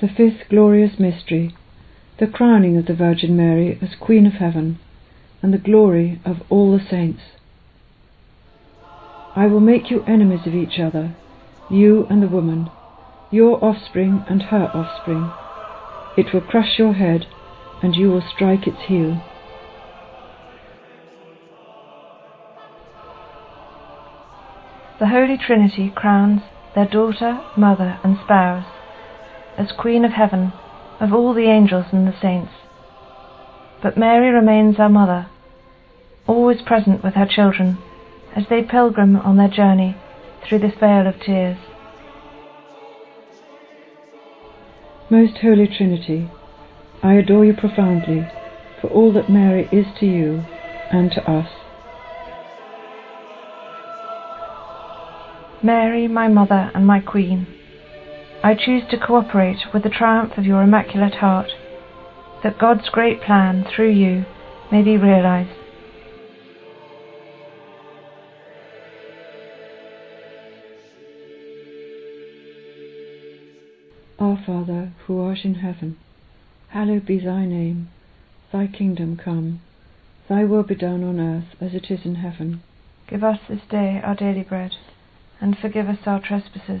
The fifth glorious mystery, the crowning of the Virgin Mary as Queen of Heaven, and the glory of all the saints. I will make you enemies of each other, you and the woman, your offspring and her offspring. It will crush your head, and you will strike its heel. The Holy Trinity crowns their daughter, mother, and spouse as Queen of Heaven, of all the angels and the saints. But Mary remains our mother, always present with her children as they pilgrim on their journey through this vale of tears. Most Holy Trinity, I adore you profoundly for all that Mary is to you and to us. Mary, my mother and my queen, I choose to cooperate with the triumph of your Immaculate Heart, that God's great plan through you may be realized. Our Father, who art in heaven, hallowed be thy name. Thy kingdom come, thy will be done on earth as it is in heaven. Give us this day our daily bread, and forgive us our trespasses,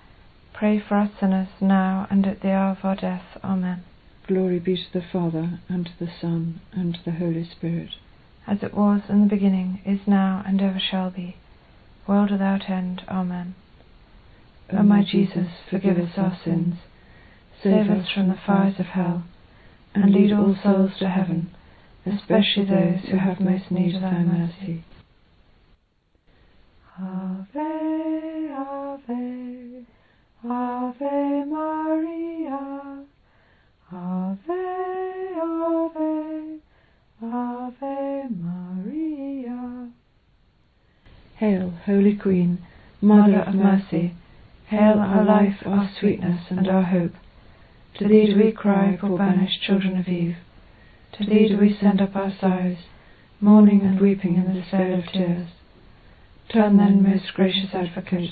pray for us sinners, now and at the hour of our death. Amen. Glory be to the Father, and to the Son, and to the Holy Spirit. As it was in the beginning, is now, and ever shall be, world without end. Amen. O my Jesus, forgive us our sins, save us from the fires of hell, and lead all souls to heaven, especially those who have most need of thy mercy. Ave, Ave, Ave Maria, Ave, Ave, Ave Maria. Hail, Holy Queen, Mother of mercy, Hail our life, our sweetness, and our hope. To thee do we cry, poor banished children of Eve. To thee do we send up our sighs, mourning and weeping in this vale of tears. Turn then, most gracious Advocate,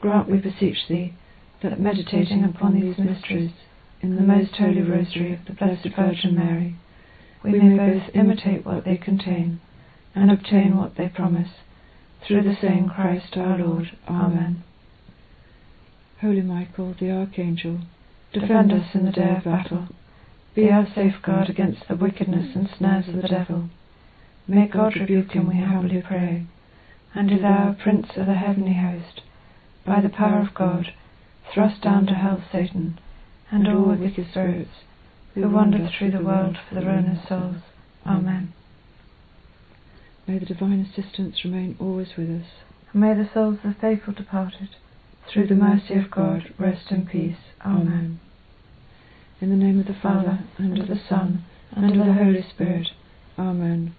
grant, we beseech thee, that meditating upon these mysteries in the most holy rosary of the Blessed Virgin Mary, we may both imitate what they contain and obtain what they promise, through the same Christ our Lord. Amen. Holy Michael, the Archangel, Defend us in the day of battle. Be our safeguard against the wickedness and snares of the devil. May God rebuke him, we humbly pray. And do thou, Prince of the heavenly host, by the power of God, thrust down to hell Satan and all the wicked spirits who wander through the world for the ruin of souls. Amen. May the divine assistance remain always with us. And may the souls of the faithful departed, through the mercy of God, rest in peace. Amen. In the name of the Father, and of the Son, and of the Holy Spirit. Amen.